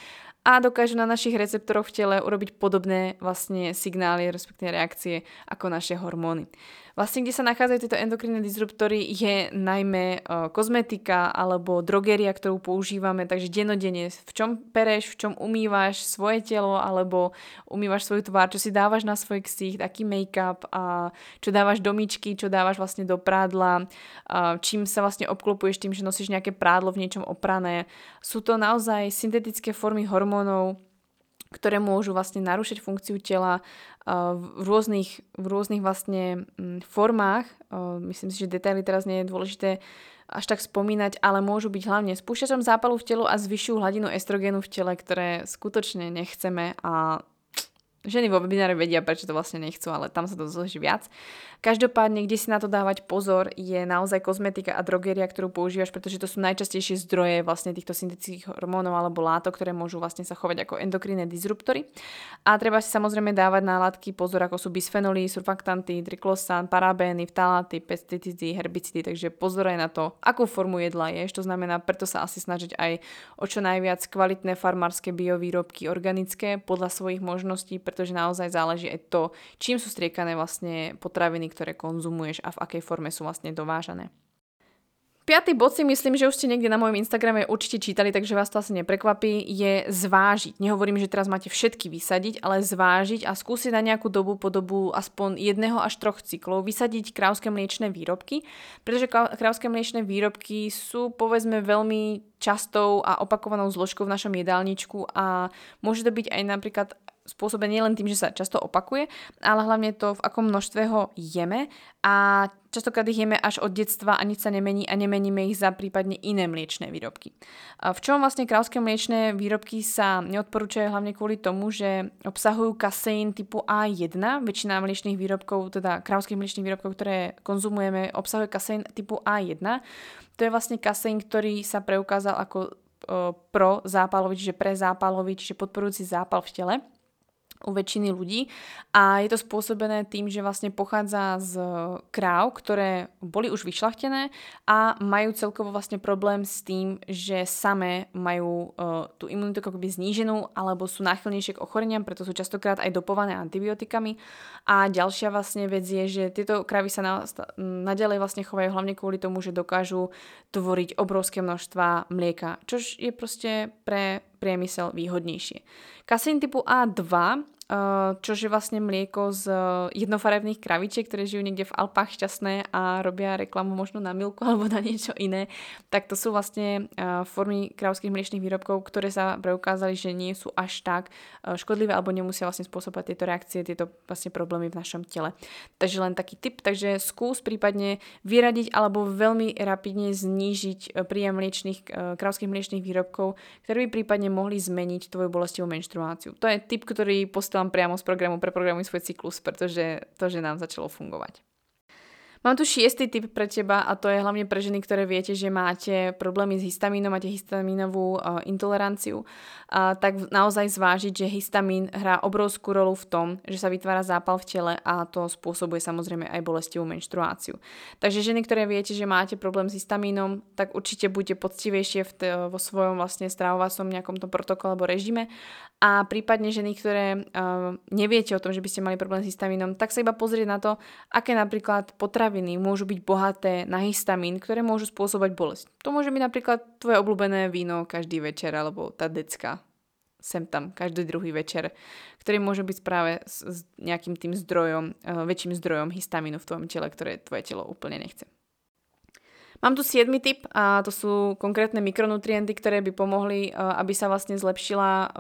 a dokážu na našich receptoroch v tele urobiť podobné vlastne signály, respektíve reakcie ako naše hormóny. Vlastne, kde sa nachádzajú tieto endokrinné disruptory, je najmä uh, kozmetika alebo drogeria, ktorú používame, takže denodene, v čom pereš, v čom umývaš svoje telo alebo umývaš svoju tvár, čo si dávaš na svoj ksich, aký make-up, a čo dávaš do myčky, čo dávaš vlastne do prádla, uh, čím sa vlastne obklopuješ tým, že nosíš nejaké prádlo v niečom oprané. Sú to naozaj syntetické formy hormónov, ktoré môžu vlastne narušiť funkciu tela v rôznych, v rôznych vlastne mm, formách. Myslím si, že detaily teraz nie je dôležité až tak spomínať, ale môžu byť hlavne spúšťačom zápalu v telu a zvyšujú hladinu estrogénu v tele, ktoré skutočne nechceme a ženy vo webináre vedia, prečo to vlastne nechcú, ale tam sa to dozloží viac. Každopádne, kde si na to dávať pozor, je naozaj kozmetika a drogeria, ktorú používaš, pretože to sú najčastejšie zdroje vlastne týchto syntetických hormónov alebo látok, ktoré môžu vlastne sa chovať ako endokrinné disruptory. A treba si samozrejme dávať na látky pozor, ako sú bisfenoly, surfaktanty, triklosan, parabény, vtaláty, pesticidy, herbicidy, takže pozor aj na to, akú formu jedla ješ. To znamená, preto sa asi snažiť aj o čo najviac kvalitné farmárske biovýrobky organické podľa svojich možností, pretože naozaj záleží aj to, čím sú striekané vlastne potraviny, ktoré konzumuješ a v akej forme sú vlastne dovážané. Piatý bod si myslím, že už ste niekde na mojom Instagrame určite čítali, takže vás to asi neprekvapí, je zvážiť. Nehovorím, že teraz máte všetky vysadiť, ale zvážiť a skúsiť na nejakú dobu po dobu aspoň jedného až troch cyklov vysadiť krávské mliečne výrobky, pretože krávské mliečne výrobky sú povedzme veľmi častou a opakovanou zložkou v našom jedálničku a môže to byť aj napríklad spôsobené nielen tým, že sa často opakuje, ale hlavne to, v akom množstve ho jeme a častokrát ich jeme až od detstva a nič sa nemení a nemeníme ich za prípadne iné mliečné výrobky. A v čom vlastne krávské mliečné výrobky sa neodporúčajú hlavne kvôli tomu, že obsahujú kaseín typu A1, väčšina mliečných výrobkov, teda krávskych mliečných výrobkov, ktoré konzumujeme, obsahuje kaseín typu A1. To je vlastne kaseín, ktorý sa preukázal ako pro zápalový, čiže pre zápalový, čiže podporujúci zápal v tele u väčšiny ľudí. A je to spôsobené tým, že vlastne pochádza z kráv, ktoré boli už vyšlachtené a majú celkovo vlastne problém s tým, že samé majú uh, tú imunitu akoby zníženú alebo sú náchylnejšie k ochoreniam, preto sú častokrát aj dopované antibiotikami. A ďalšia vlastne vec je, že tieto krávy sa na, naďalej vlastne chovajú hlavne kvôli tomu, že dokážu tvoriť obrovské množstva mlieka, čož je proste pre priemysel výhodnejšie. Kaseín typu A2 Eh, čo je vlastne mlieko z eh, jednofarebných kravičiek, ktoré žijú niekde v Alpách šťastné a robia reklamu možno na milku alebo na niečo iné, tak to sú vlastne eh, formy kravských mliečných výrobkov, ktoré sa preukázali, že nie sú až tak škodlivé alebo nemusia vlastne spôsobať tieto reakcie, tieto vlastne problémy v našom tele. Takže len taký tip, takže skús prípadne vyradiť alebo veľmi rapidne znížiť príjem mliečných, kravských mliečných výrobkov, ktoré by prípadne mohli zmeniť tvoju bolestivú menštruáciu. To je tip, ktorý postel posielam priamo z programu Preprogramuj svoj cyklus, pretože to, že nám začalo fungovať. Mám tu šiestý typ pre teba a to je hlavne pre ženy, ktoré viete, že máte problémy s histamínom, máte histamínovú uh, intoleranciu, uh, tak naozaj zvážiť, že histamín hrá obrovskú rolu v tom, že sa vytvára zápal v tele a to spôsobuje samozrejme aj bolestivú menštruáciu. Takže ženy, ktoré viete, že máte problém s histamínom, tak určite buďte poctivejšie t- vo svojom vlastne stravovacom nejakom tom protokole alebo režime a prípadne ženy, ktoré uh, neviete o tom, že by ste mali problém s histamínom, tak sa iba pozrieť na to, aké napríklad potravy potraviny môžu byť bohaté na histamín, ktoré môžu spôsobať bolesť. To môže byť napríklad tvoje obľúbené víno každý večer alebo tá decka sem tam každý druhý večer, ktorý môže byť práve s, s nejakým tým zdrojom, uh, väčším zdrojom histamínu v tvojom tele, ktoré tvoje telo úplne nechce. Mám tu 7 tip a to sú konkrétne mikronutrienty, ktoré by pomohli, aby sa vlastne zlepšila,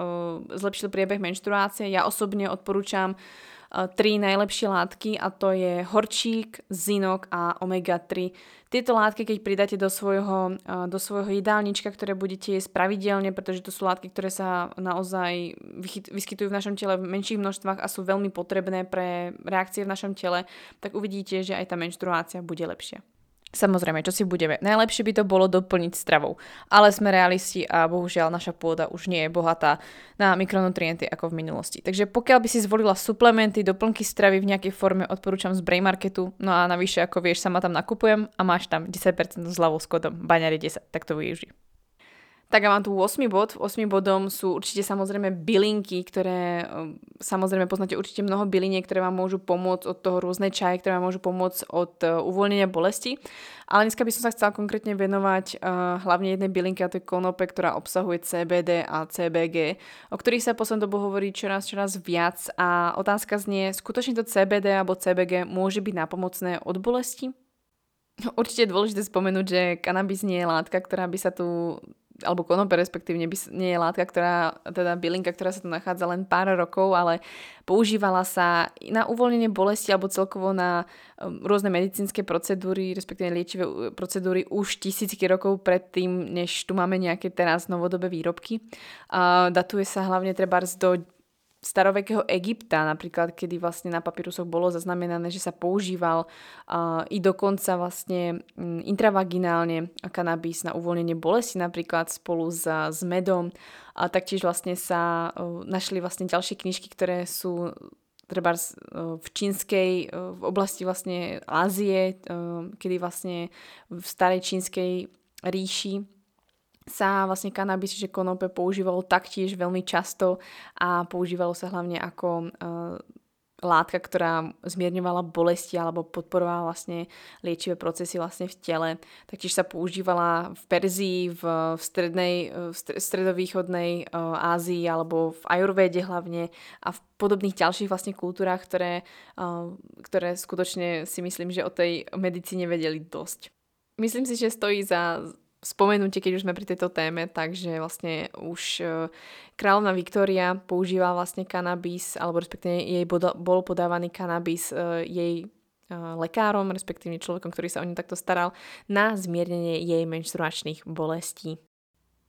zlepšil priebeh menštruácie. Ja osobne odporúčam Eh, tri najlepšie látky a to je horčík, zinok a omega-3. Tieto látky, keď pridáte do svojho, eh, do svojho jedálnička, ktoré budete jesť pravidelne, pretože to sú látky, ktoré sa naozaj vyskytujú v našom tele v menších množstvách a sú veľmi potrebné pre reakcie v našom tele, tak uvidíte, že aj tá menštruácia bude lepšia. Samozrejme, čo si budeme. Najlepšie by to bolo doplniť stravou. Ale sme realisti a bohužiaľ naša pôda už nie je bohatá na mikronutrienty ako v minulosti. Takže pokiaľ by si zvolila suplementy, doplnky stravy v nejakej forme, odporúčam z Brain Marketu. No a navyše, ako vieš, sama tam nakupujem a máš tam 10% zľavu s kodom baňari 10, tak to využij. Tak a mám tu 8 bod. 8 bodom sú určite samozrejme bylinky, ktoré um, samozrejme poznáte určite mnoho byliniek, ktoré vám môžu pomôcť od toho rôznej čaje, ktoré vám môžu pomôcť od uh, uvoľnenia bolesti. Ale dneska by som sa chcela konkrétne venovať uh, hlavne jednej bylinke a to je konope, ktorá obsahuje CBD a CBG, o ktorých sa poslednú dobu hovorí čoraz, čoraz viac a otázka znie, skutočne to CBD alebo CBG môže byť napomocné od bolesti? Určite je dôležité spomenúť, že kanabis nie je látka, ktorá by sa tu alebo konope respektívne nie je látka, ktorá, teda bylinka, ktorá sa tu nachádza len pár rokov, ale používala sa na uvoľnenie bolesti alebo celkovo na um, rôzne medicínske procedúry, respektíve liečivé uh, procedúry už tisícky rokov predtým, než tu máme nejaké teraz novodobé výrobky. A datuje sa hlavne treba do starovekého Egypta, napríklad, kedy vlastne na papírusoch bolo zaznamenané, že sa používal uh, i dokonca vlastne intravaginálne kanabis na uvoľnenie bolesti napríklad spolu s, s medom. A taktiež vlastne sa uh, našli vlastne ďalšie knižky, ktoré sú treba v čínskej, v oblasti vlastne Ázie, kedy vlastne v starej čínskej ríši sa vlastne kanabis, že konope používalo taktiež veľmi často a používalo sa hlavne ako uh, látka, ktorá zmierňovala bolesti alebo podporovala vlastne liečivé procesy vlastne v tele. Taktiež sa používala v Perzii, v, v, strednej, v stredovýchodnej uh, Ázii alebo v Ajurvede hlavne a v podobných ďalších vlastne kultúrach, ktoré, ktoré skutočne si myslím, že o tej medicíne vedeli dosť. Myslím si, že stojí za spomenutie, keď už sme pri tejto téme, takže vlastne už e, kráľovna Viktória používa vlastne kanabis, alebo respektíve jej bol podávaný kanabis e, jej e, lekárom, respektíve človekom, ktorý sa o ňu takto staral, na zmiernenie jej menštruačných bolestí.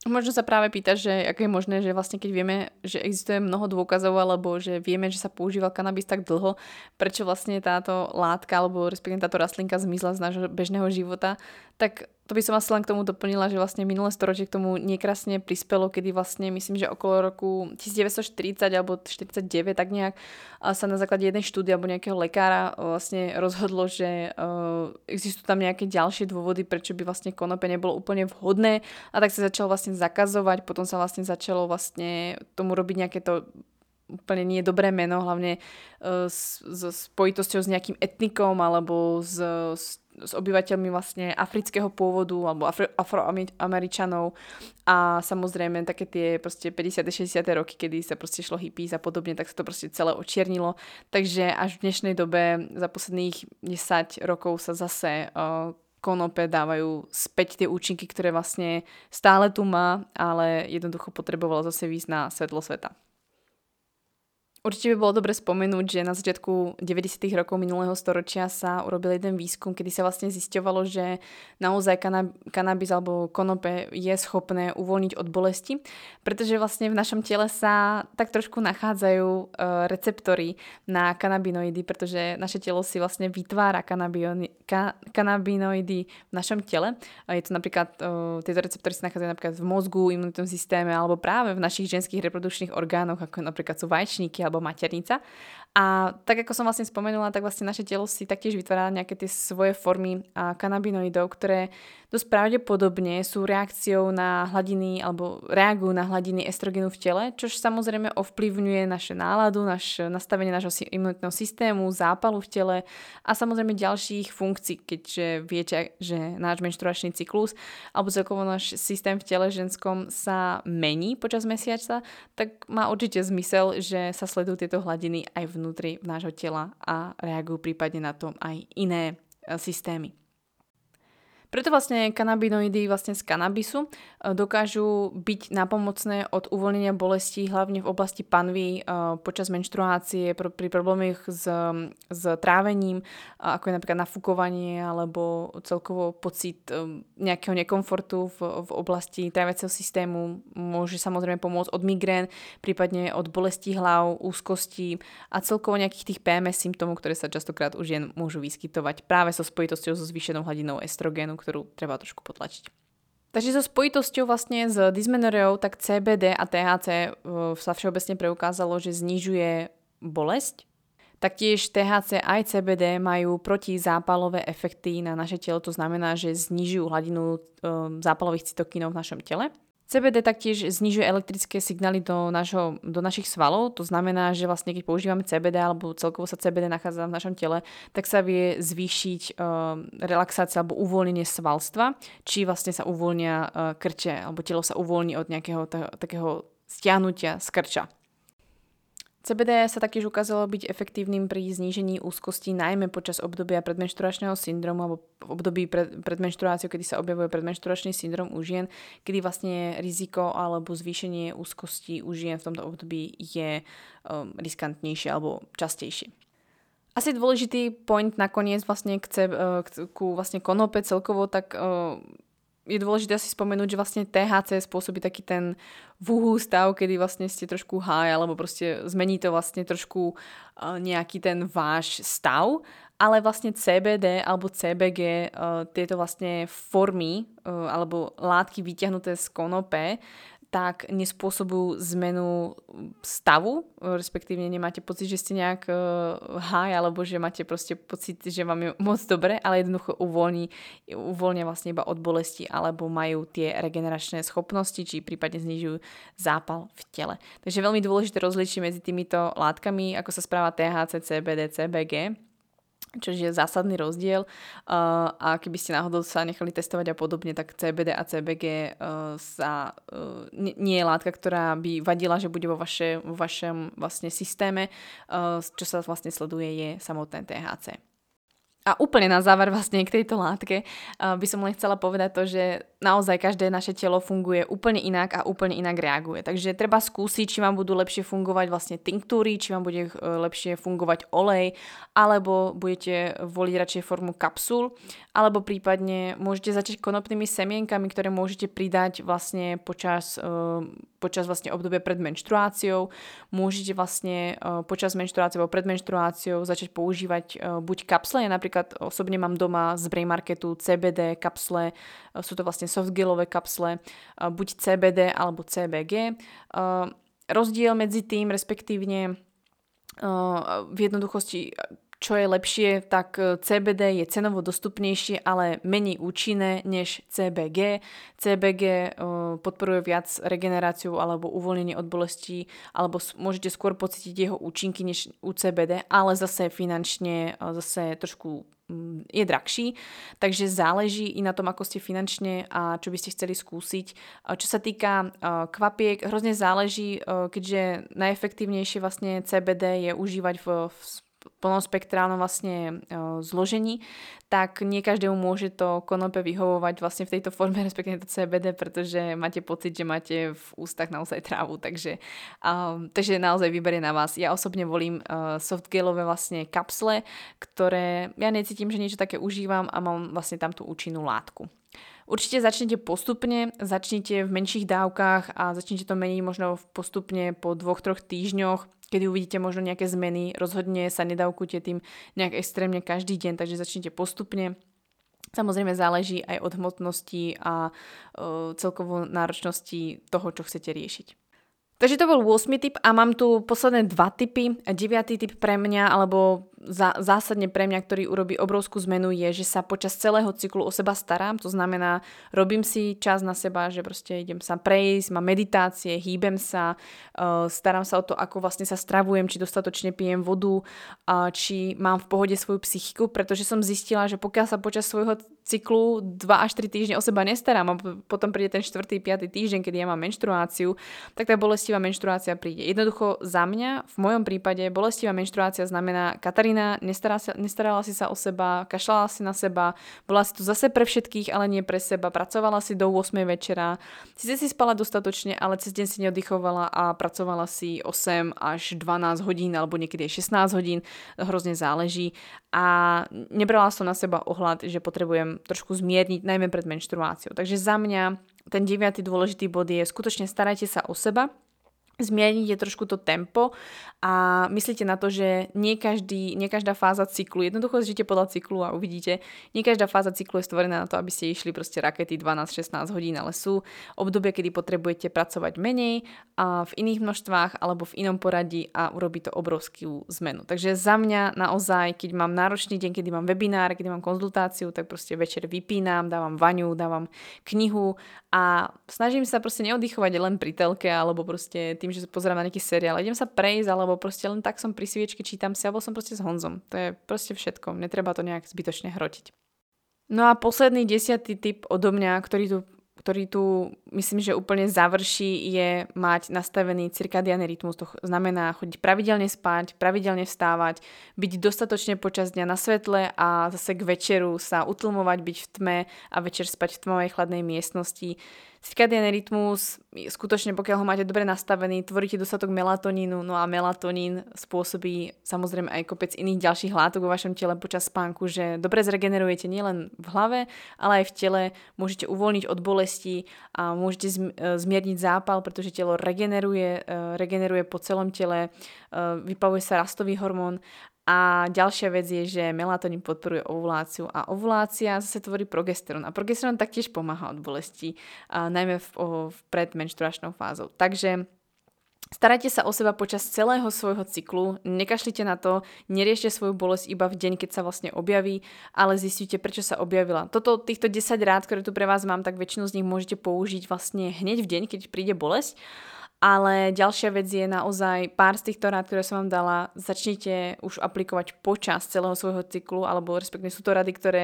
Možno sa práve pýta, že ako je možné, že vlastne keď vieme, že existuje mnoho dôkazov alebo že vieme, že sa používal kanabis tak dlho, prečo vlastne táto látka alebo respektíve táto rastlinka zmizla z nášho bežného života, tak to by som asi len k tomu doplnila, že vlastne minulé storočie k tomu nekrásne prispelo, kedy vlastne myslím, že okolo roku 1940 alebo 49 tak nejak sa na základe jednej štúdie alebo nejakého lekára vlastne rozhodlo, že uh, existujú tam nejaké ďalšie dôvody, prečo by vlastne konope nebolo úplne vhodné. A tak sa začalo vlastne zakazovať, potom sa vlastne začalo vlastne tomu robiť nejaké to úplne nie dobré meno, hlavne uh, s, s spojitosťou s nejakým etnikom alebo s, s s obyvateľmi vlastne afrického pôvodu alebo afro, afroameričanov a samozrejme také tie proste 50. 60. roky, kedy sa proste šlo hippies a podobne, tak sa to proste celé očiernilo. Takže až v dnešnej dobe za posledných 10 rokov sa zase uh, konope dávajú späť tie účinky, ktoré vlastne stále tu má, ale jednoducho potrebovalo zase výsť na svetlo sveta. Určite by bolo dobre spomenúť, že na začiatku 90. rokov minulého storočia sa urobil jeden výskum, kedy sa vlastne zisťovalo, že naozaj kanab- kanabis alebo konope je schopné uvoľniť od bolesti, pretože vlastne v našom tele sa tak trošku nachádzajú uh, receptory na kanabinoidy, pretože naše telo si vlastne vytvára ka- kanabinoidy v našom tele. Je to napríklad, tieto receptory sa nachádzajú napríklad v mozgu, imunitnom systéme alebo práve v našich ženských reprodukčných orgánoch, ako napríklad sú vajčníky alebo maternica. A tak ako som vlastne spomenula, tak vlastne naše telo si taktiež vytvára nejaké tie svoje formy kanabinoidov, ktoré dosť pravdepodobne sú reakciou na hladiny alebo reagujú na hladiny estrogenu v tele, čo samozrejme ovplyvňuje naše náladu, naš, nastavenie nášho imunitného systému, zápalu v tele a samozrejme ďalších funkcií, keďže viete, že náš menštruačný cyklus alebo celkovo náš systém v tele ženskom sa mení počas mesiaca, tak má určite zmysel, že sa sledujú tieto hladiny aj vnútri nášho tela a reagujú prípadne na to aj iné e, systémy. Preto vlastne kanabinoidy vlastne z kanabisu e, dokážu byť napomocné od uvoľnenia bolesti, hlavne v oblasti panvy e, počas menštruácie, pri problémoch s, s trávením, ako je napríklad nafúkovanie alebo celkovo pocit e, nejakého nekomfortu v, v oblasti tráviaceho systému. Môže samozrejme pomôcť od migrén, prípadne od bolesti hlav, úzkosti a celkovo nejakých tých PMS symptómov, ktoré sa častokrát už jen môžu vyskytovať práve so spojitosťou so zvýšenou hladinou estrogénu, ktorú treba trošku potlačiť. Takže so spojitosťou vlastne s dysmenorreou, tak CBD a THC e, sa všeobecne preukázalo, že znižuje bolesť. Taktiež THC aj CBD majú protizápalové efekty na naše telo, to znamená, že znižujú hladinu e, zápalových cytokínov v našom tele. CBD taktiež znižuje elektrické signály do, našho, do našich svalov, to znamená, že vlastne keď používame CBD alebo celkovo sa CBD nachádza v našom tele, tak sa vie zvýšiť uh, relaxácia alebo uvoľnenie svalstva, či vlastne sa uvoľnia uh, krče alebo telo sa uvoľní od nejakého t- takého stiahnutia z krča. CBD sa taktiež ukázalo byť efektívnym pri znížení úzkosti najmä počas obdobia predmenšturačného syndromu alebo v období pred, pred menštruáciou, kedy sa objavuje predmenšturačný syndrom u žien, kedy vlastne riziko alebo zvýšenie úzkosti u žien v tomto období je um, riskantnejšie alebo častejšie. Asi dôležitý point nakoniec vlastne k, ce, k, ku vlastne konope celkovo, tak uh, je dôležité si spomenúť, že vlastne THC spôsobí taký ten vúhú stav, kedy vlastne ste trošku high, alebo proste zmení to vlastne trošku uh, nejaký ten váš stav, ale vlastne CBD alebo CBG, uh, tieto vlastne formy uh, alebo látky vyťahnuté z konope tak nespôsobujú zmenu stavu, respektívne nemáte pocit, že ste nejak uh, high, alebo že máte proste pocit, že vám je moc dobre, ale jednoducho uvoľní, uvoľnia vlastne iba od bolesti, alebo majú tie regeneračné schopnosti, či prípadne znižujú zápal v tele. Takže veľmi dôležité rozlišiť medzi týmito látkami, ako sa správa THC, CBD, CBG čo je zásadný rozdiel a keby ste náhodou sa nechali testovať a podobne, tak CBD a CBG sa, nie je látka, ktorá by vadila, že bude vo, vaše, vo vašom vlastne systéme. Čo sa vlastne sleduje je samotné THC. A úplne na záver vlastne k tejto látke uh, by som len chcela povedať to, že naozaj každé naše telo funguje úplne inak a úplne inak reaguje. Takže treba skúsiť, či vám budú lepšie fungovať vlastne tinktúry, či vám bude uh, lepšie fungovať olej, alebo budete voliť radšej formu kapsul, alebo prípadne môžete začať konopnými semienkami, ktoré môžete pridať vlastne počas, uh, počas vlastne obdobia pred menštruáciou. Môžete vlastne počas menštruácie alebo pred menštruáciou začať používať buď kapsle, napríklad napríklad osobne mám doma z Brain Marketu CBD kapsle, e, sú to vlastne softgelové kapsle, e, buď CBD alebo CBG. E, rozdiel medzi tým, respektívne v jednoduchosti čo je lepšie, tak CBD je cenovo dostupnejšie, ale menej účinné než CBG. CBG podporuje viac regeneráciu alebo uvoľnenie od bolesti, alebo môžete skôr pocítiť jeho účinky než u CBD, ale zase finančne zase trošku mm, je drahší, takže záleží i na tom, ako ste finančne a čo by ste chceli skúsiť. Čo sa týka kvapiek, hrozne záleží, keďže najefektívnejšie vlastne CBD je užívať v, v plnospektrálnom vlastne e, zložení, tak nie každému môže to konope vyhovovať vlastne v tejto forme, respektíve to CBD, pretože máte pocit, že máte v ústach naozaj trávu, takže, um, takže naozaj vyberie na vás. Ja osobne volím uh, softgelové vlastne kapsle, ktoré ja necítim, že niečo také užívam a mám vlastne tam tú účinnú látku. Určite začnite postupne, začnite v menších dávkach a začnite to meniť možno postupne po dvoch, troch týždňoch, kedy uvidíte možno nejaké zmeny. Rozhodne sa nedávkujte tým nejak extrémne každý deň, takže začnite postupne. Samozrejme záleží aj od hmotnosti a uh, celkovo náročnosti toho, čo chcete riešiť. Takže to bol 8 typ a mám tu posledné dva typy. 9 typ pre mňa, alebo zásadne pre mňa, ktorý urobí obrovskú zmenu, je, že sa počas celého cyklu o seba starám. To znamená, robím si čas na seba, že proste idem sa prejsť, mám meditácie, hýbem sa, uh, starám sa o to, ako vlastne sa stravujem, či dostatočne pijem vodu, či mám v pohode svoju psychiku, pretože som zistila, že pokiaľ sa počas svojho cyklu 2 až 3 týždne o seba nestarám a potom príde ten 4. 5. týždeň, kedy ja mám menštruáciu, tak tá bolestivá menštruácia príde. Jednoducho za mňa, v mojom prípade, bolestivá menštruácia znamená, Katarína, sa, nestarala si sa o seba, kašľala si na seba, bola si tu zase pre všetkých, ale nie pre seba, pracovala si do 8 večera, si si spala dostatočne, ale cez deň si neoddychovala a pracovala si 8 až 12 hodín alebo niekedy aj 16 hodín, hrozne záleží. A nebrala som na seba ohľad, že potrebujem trošku zmierniť, najmä pred menštruáciou. Takže za mňa ten deviatý dôležitý bod je skutočne starajte sa o seba, zmiernite trošku to tempo a myslíte na to, že nie, každý, nie každá fáza cyklu, jednoducho žite podľa cyklu a uvidíte, nie každá fáza cyklu je stvorená na to, aby ste išli proste rakety 12-16 hodín, ale sú obdobia, kedy potrebujete pracovať menej a v iných množstvách alebo v inom poradí a urobí to obrovskú zmenu. Takže za mňa naozaj, keď mám náročný deň, kedy mám webinár, kedy mám konzultáciu, tak proste večer vypínam, dávam vaňu, dávam knihu a snažím sa proste neoddychovať len pri telke alebo proste tým, že pozerám na nejaký seriál. Idem sa prejsť alebo proste len tak som pri sviečke, čítam si, alebo som proste s Honzom. To je proste všetko. Netreba to nejak zbytočne hrotiť. No a posledný desiatý typ odo mňa, ktorý tu ktorý tu myslím, že úplne završí, je mať nastavený cirkadiálny rytmus. To znamená chodiť pravidelne spať, pravidelne vstávať, byť dostatočne počas dňa na svetle a zase k večeru sa utlmovať, byť v tme a večer spať v tmavej chladnej miestnosti Cirkadiálny rytmus, skutočne pokiaľ ho máte dobre nastavený, tvoríte dostatok melatonínu, no a melatonín spôsobí samozrejme aj kopec iných ďalších látok vo vašom tele počas spánku, že dobre zregenerujete nielen v hlave, ale aj v tele, môžete uvoľniť od bolesti a môžete e, zmierniť zápal, pretože telo regeneruje, e, regeneruje po celom tele, e, vypavuje sa rastový hormón a ďalšia vec je, že melatonín podporuje ovuláciu a ovulácia zase tvorí progesterón. A progesterón taktiež pomáha od bolesti, a najmä v, o, v predmenštruačnou fázou. Takže Starajte sa o seba počas celého svojho cyklu, nekašlite na to, neriešte svoju bolesť iba v deň, keď sa vlastne objaví, ale zistite, prečo sa objavila. Toto, týchto 10 rád, ktoré tu pre vás mám, tak väčšinu z nich môžete použiť vlastne hneď v deň, keď príde bolesť ale ďalšia vec je naozaj pár z týchto rád, ktoré som vám dala, začnite už aplikovať počas celého svojho cyklu, alebo respektíve sú to rady, ktoré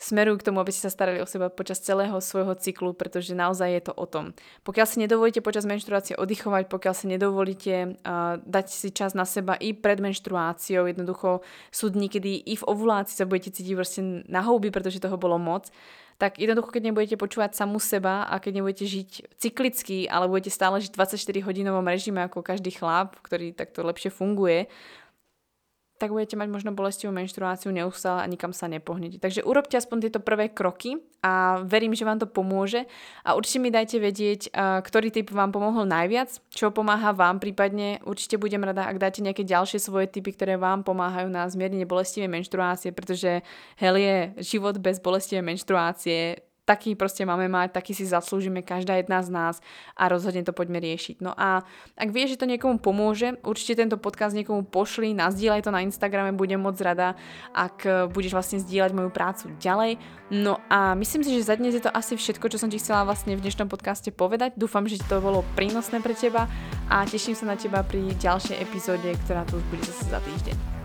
smerujú k tomu, aby ste sa starali o seba počas celého svojho cyklu, pretože naozaj je to o tom. Pokiaľ si nedovolíte počas menštruácie oddychovať, pokiaľ si nedovolíte uh, dať si čas na seba i pred menštruáciou, jednoducho sú dní, kedy i v ovulácii sa budete cítiť vlastne na houby, pretože toho bolo moc, tak jednoducho, keď nebudete počúvať samú seba a keď nebudete žiť cyklicky, ale budete stále žiť 24 hodinovom režime ako každý chlap, ktorý takto lepšie funguje, tak budete mať možno bolestivú menštruáciu neustále a nikam sa nepohnete. Takže urobte aspoň tieto prvé kroky a verím, že vám to pomôže. A určite mi dajte vedieť, ktorý typ vám pomohol najviac, čo pomáha vám, prípadne. Určite budem rada, ak dáte nejaké ďalšie svoje typy, ktoré vám pomáhajú na zmiernenie bolestivej menštruácie, pretože hell je život bez bolestivej menštruácie taký proste máme mať, taký si zaslúžime každá jedna z nás a rozhodne to poďme riešiť. No a ak vieš, že to niekomu pomôže, určite tento podcast niekomu pošli, nazdieľaj to na Instagrame, budem moc rada, ak budeš vlastne zdieľať moju prácu ďalej. No a myslím si, že za dnes je to asi všetko, čo som ti chcela vlastne v dnešnom podcaste povedať. Dúfam, že to bolo prínosné pre teba a teším sa na teba pri ďalšej epizóde, ktorá tu už bude zase za týždeň.